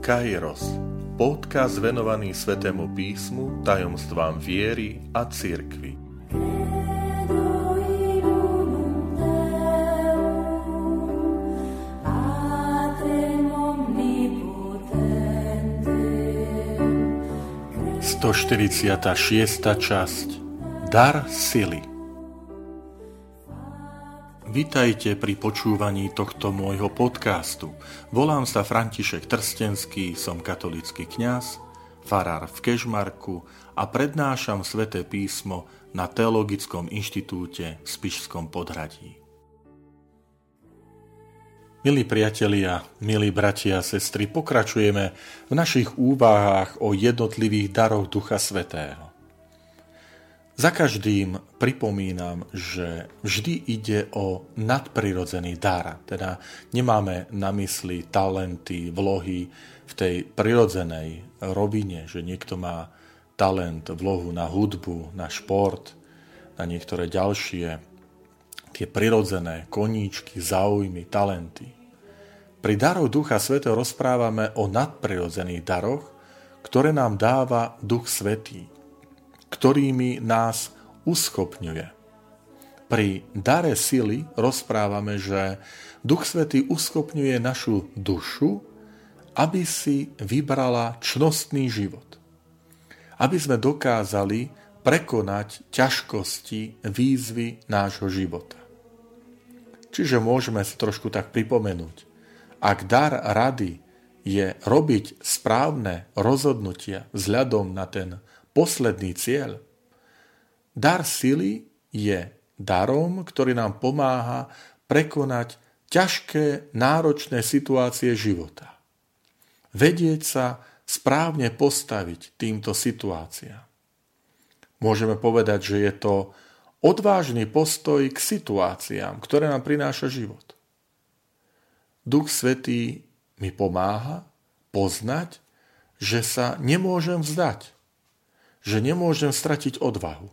Kairos, podcast venovaný Svetému písmu, tajomstvám viery a cirkvi. Sto šiesta časť. Dar sily Vitajte pri počúvaní tohto môjho podcastu. Volám sa František Trstenský, som katolický kňaz, farár v Kežmarku a prednášam sväté písmo na Teologickom inštitúte v Spišskom podhradí. Milí priatelia, milí bratia a sestry, pokračujeme v našich úvahách o jednotlivých daroch Ducha Svetého. Za každým pripomínam, že vždy ide o nadprirodzený dar. Teda nemáme na mysli talenty, vlohy v tej prirodzenej rovine, že niekto má talent, vlohu na hudbu, na šport, na niektoré ďalšie tie prirodzené koníčky, záujmy, talenty. Pri daroch Ducha Svetého rozprávame o nadprirodzených daroch, ktoré nám dáva Duch Svetý ktorými nás uschopňuje. Pri dare sily rozprávame, že Duch Svetý uschopňuje našu dušu, aby si vybrala čnostný život. Aby sme dokázali prekonať ťažkosti, výzvy nášho života. Čiže môžeme si trošku tak pripomenúť. Ak dar rady je robiť správne rozhodnutia vzhľadom na ten posledný cieľ. Dar sily je darom, ktorý nám pomáha prekonať ťažké, náročné situácie života. Vedieť sa správne postaviť týmto situáciám. Môžeme povedať, že je to odvážny postoj k situáciám, ktoré nám prináša život. Duch Svetý mi pomáha poznať, že sa nemôžem vzdať, že nemôžem stratiť odvahu.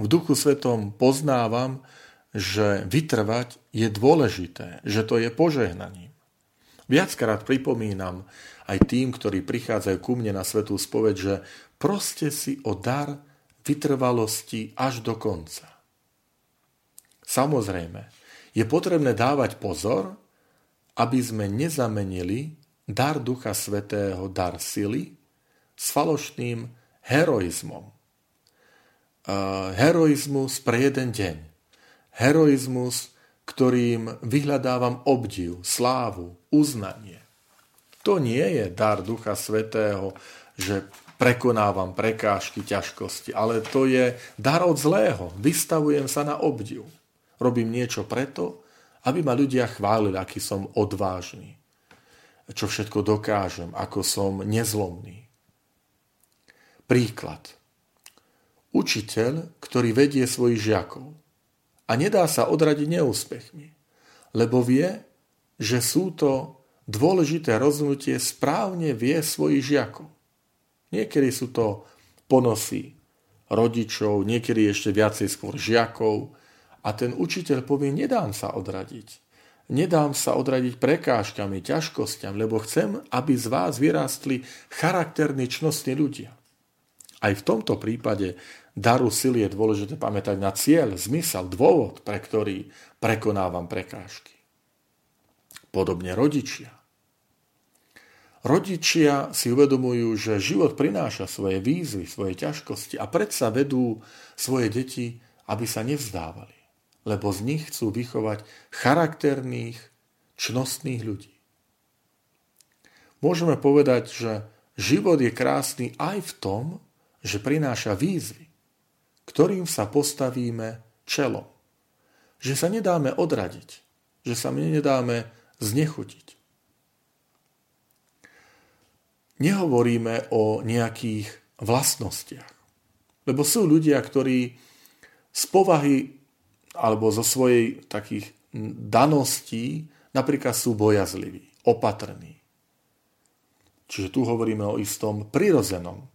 V duchu svetom poznávam, že vytrvať je dôležité, že to je požehnaním. Viackrát pripomínam aj tým, ktorí prichádzajú ku mne na svetú spoveď, že proste si o dar vytrvalosti až do konca. Samozrejme, je potrebné dávať pozor, aby sme nezamenili dar Ducha Svetého, dar sily, s falošným heroizmom. Heroizmus pre jeden deň. Heroizmus, ktorým vyhľadávam obdiv, slávu, uznanie. To nie je dar Ducha Svetého, že prekonávam prekážky, ťažkosti, ale to je dar od zlého. Vystavujem sa na obdiv. Robím niečo preto, aby ma ľudia chválili, aký som odvážny, čo všetko dokážem, ako som nezlomný. Príklad. Učiteľ, ktorý vedie svojich žiakov a nedá sa odradiť neúspechmi, lebo vie, že sú to dôležité rozhodnutie správne vie svojich žiakov. Niekedy sú to ponosy rodičov, niekedy ešte viacej skôr žiakov a ten učiteľ povie, nedám sa odradiť. Nedám sa odradiť prekážkami, ťažkosťam, lebo chcem, aby z vás vyrástli charakterní čnostní ľudia. Aj v tomto prípade daru sily je dôležité pamätať na cieľ, zmysel, dôvod, pre ktorý prekonávam prekážky. Podobne rodičia. Rodičia si uvedomujú, že život prináša svoje výzvy, svoje ťažkosti a predsa vedú svoje deti, aby sa nevzdávali, lebo z nich chcú vychovať charakterných, čnostných ľudí. Môžeme povedať, že život je krásny aj v tom, že prináša výzvy, ktorým sa postavíme čelom. Že sa nedáme odradiť, že sa nedáme znechutiť. Nehovoríme o nejakých vlastnostiach. Lebo sú ľudia, ktorí z povahy alebo zo svojej takých daností napríklad sú bojazliví, opatrní. Čiže tu hovoríme o istom prirozenom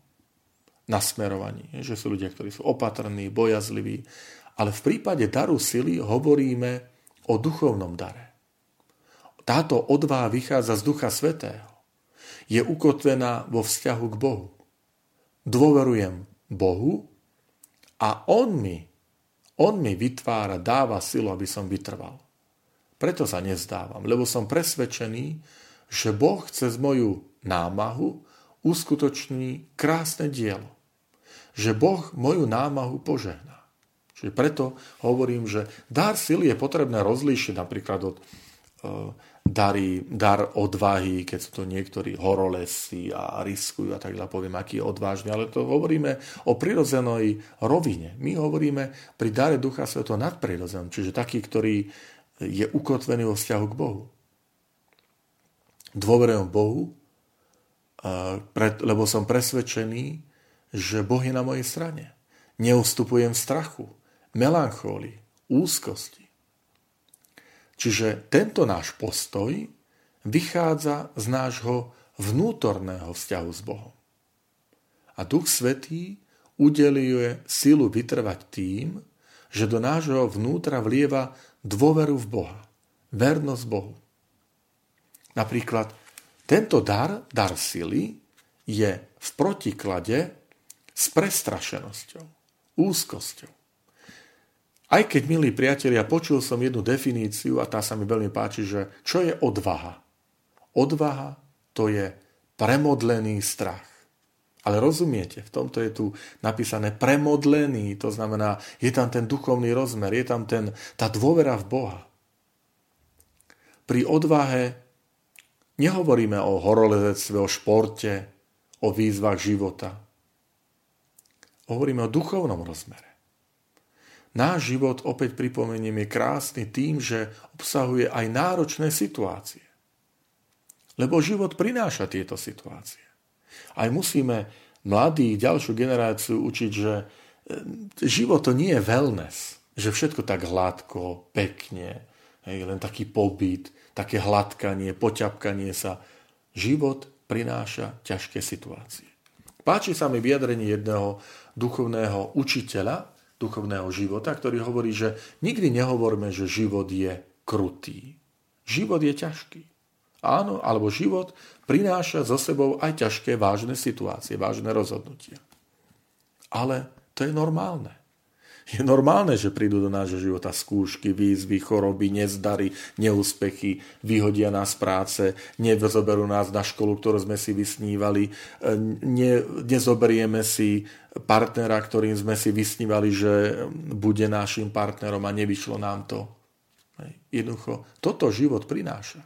nasmerovaní. Že sú ľudia, ktorí sú opatrní, bojazliví. Ale v prípade daru sily hovoríme o duchovnom dare. Táto odvaha vychádza z Ducha Svetého. je ukotvená vo vzťahu k Bohu. Dôverujem Bohu a On mi, On mi vytvára, dáva silu, aby som vytrval. Preto sa nezdávam, lebo som presvedčený, že Boh cez moju námahu uskutoční krásne dielo. Že Boh moju námahu požehná. Čiže preto hovorím, že dar sily je potrebné rozlíšiť napríklad od e, dary, dar odvahy, keď sú to niektorí horolesy a riskujú a tak ďalej, poviem, aký je odvážny, ale to hovoríme o prirodzenej rovine. My hovoríme pri dare Ducha Sveto nadprirodzenom, čiže taký, ktorý je ukotvený vo vzťahu k Bohu. Dôverujem Bohu, lebo som presvedčený, že Boh je na mojej strane. Neustupujem strachu, melanchólii, úzkosti. Čiže tento náš postoj vychádza z nášho vnútorného vzťahu s Bohom. A Duch Svetý udeluje silu vytrvať tým, že do nášho vnútra vlieva dôveru v Boha, vernosť Bohu. Napríklad tento dar, dar sily, je v protiklade s prestrašenosťou, úzkosťou. Aj keď, milí priatelia, počul som jednu definíciu a tá sa mi veľmi páči, že čo je odvaha? Odvaha to je premodlený strach. Ale rozumiete, v tomto je tu napísané premodlený, to znamená, je tam ten duchovný rozmer, je tam ten, tá dôvera v Boha. Pri odvahe nehovoríme o horolezectve, o športe, o výzvach života. Hovoríme o duchovnom rozmere. Náš život, opäť pripomeniem, je krásny tým, že obsahuje aj náročné situácie. Lebo život prináša tieto situácie. Aj musíme mladí, ďalšiu generáciu učiť, že e, život to nie je wellness, že všetko tak hladko, pekne, hej, len taký pobyt, také hladkanie, poťapkanie sa. Život prináša ťažké situácie. Páči sa mi vyjadrenie jedného duchovného učiteľa, duchovného života, ktorý hovorí, že nikdy nehovorme, že život je krutý. Život je ťažký. Áno, alebo život prináša so sebou aj ťažké, vážne situácie, vážne rozhodnutia. Ale to je normálne. Je normálne, že prídu do nášho života skúšky, výzvy, choroby, nezdary, neúspechy, vyhodia nás práce, nezoberú nás na školu, ktorú sme si vysnívali, ne, nezoberieme si partnera, ktorým sme si vysnívali, že bude našim partnerom a nevyšlo nám to. Jednoducho, toto život prináša.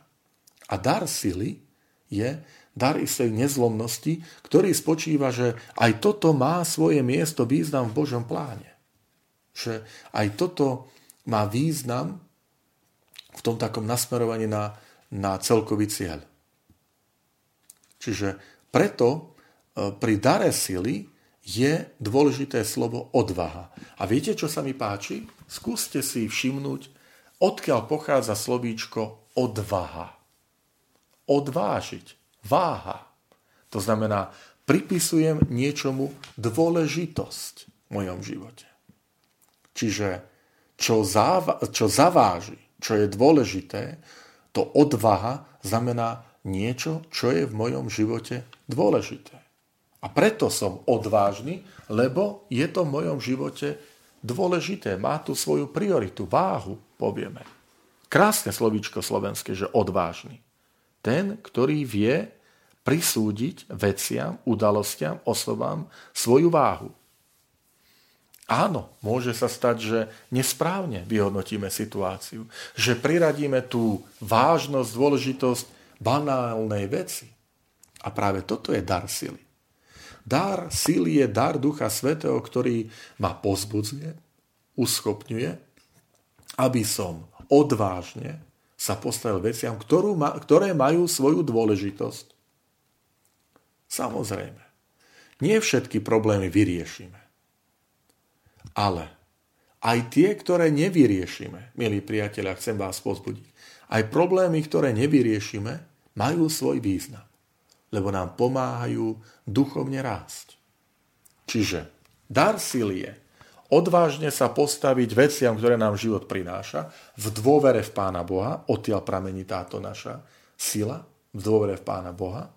A dar sily je dar istej nezlomnosti, ktorý spočíva, že aj toto má svoje miesto, význam v Božom pláne. Že aj toto má význam v tom takom nasmerovaní na, na celkový cieľ. Čiže preto e, pri dare sily je dôležité slovo odvaha. A viete, čo sa mi páči? Skúste si všimnúť, odkiaľ pochádza slovíčko odvaha. Odvážiť. Váha. To znamená, pripisujem niečomu dôležitosť v mojom živote. Čiže čo, záva, čo zaváži, čo je dôležité, to odvaha znamená niečo, čo je v mojom živote dôležité. A preto som odvážny, lebo je to v mojom živote dôležité. Má tu svoju prioritu, váhu, povieme. Krásne slovíčko slovenské, že odvážny. Ten, ktorý vie prisúdiť veciam, udalostiam, osobám svoju váhu. Áno, môže sa stať, že nesprávne vyhodnotíme situáciu, že priradíme tú vážnosť, dôležitosť banálnej veci. A práve toto je dar sily. Dar sily je dar Ducha Svetého, ktorý ma pozbudzuje, uschopňuje, aby som odvážne sa postavil veciam, ktorú ma, ktoré majú svoju dôležitosť. Samozrejme, nie všetky problémy vyriešime. Ale aj tie, ktoré nevyriešime, milí priatelia, chcem vás pozbudiť, aj problémy, ktoré nevyriešime, majú svoj význam, lebo nám pomáhajú duchovne rásť. Čiže dar sily je odvážne sa postaviť veciam, ktoré nám život prináša, v dôvere v Pána Boha, odtiaľ pramení táto naša sila, v dôvere v Pána Boha,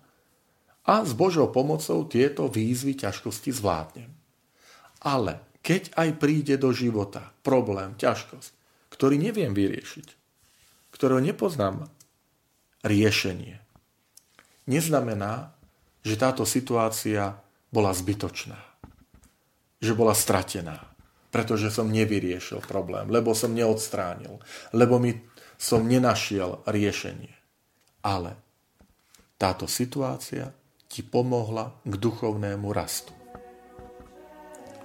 a s Božou pomocou tieto výzvy ťažkosti zvládnem. Ale keď aj príde do života problém, ťažkosť, ktorý neviem vyriešiť, ktorého nepoznám riešenie, neznamená, že táto situácia bola zbytočná, že bola stratená, pretože som nevyriešil problém, lebo som neodstránil, lebo mi som nenašiel riešenie. Ale táto situácia ti pomohla k duchovnému rastu.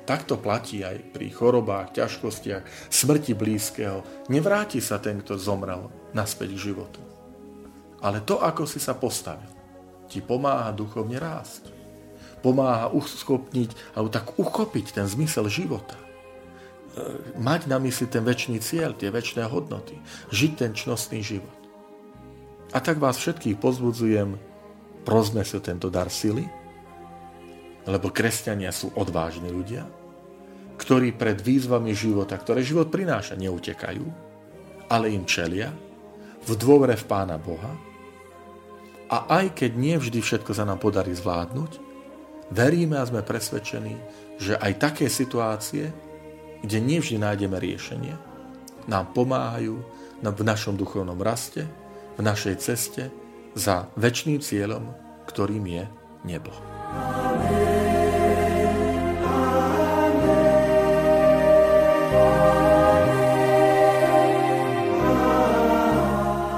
Takto platí aj pri chorobách, ťažkostiach, smrti blízkeho. Nevráti sa ten, kto zomrel, naspäť k životu. Ale to, ako si sa postavil, ti pomáha duchovne rásť. Pomáha uschopniť, alebo tak uchopiť ten zmysel života. E, mať na mysli ten väčší cieľ, tie väčšie hodnoty. Žiť ten čnostný život. A tak vás všetkých pozbudzujem, prosme si tento dar sily, lebo kresťania sú odvážni ľudia, ktorí pred výzvami života, ktoré život prináša, neutekajú, ale im čelia v dôvere v Pána Boha. A aj keď nie vždy všetko sa nám podarí zvládnuť, veríme a sme presvedčení, že aj také situácie, kde nevždy nájdeme riešenie, nám pomáhajú v našom duchovnom raste, v našej ceste za väčšným cieľom, ktorým je nebo. Amen.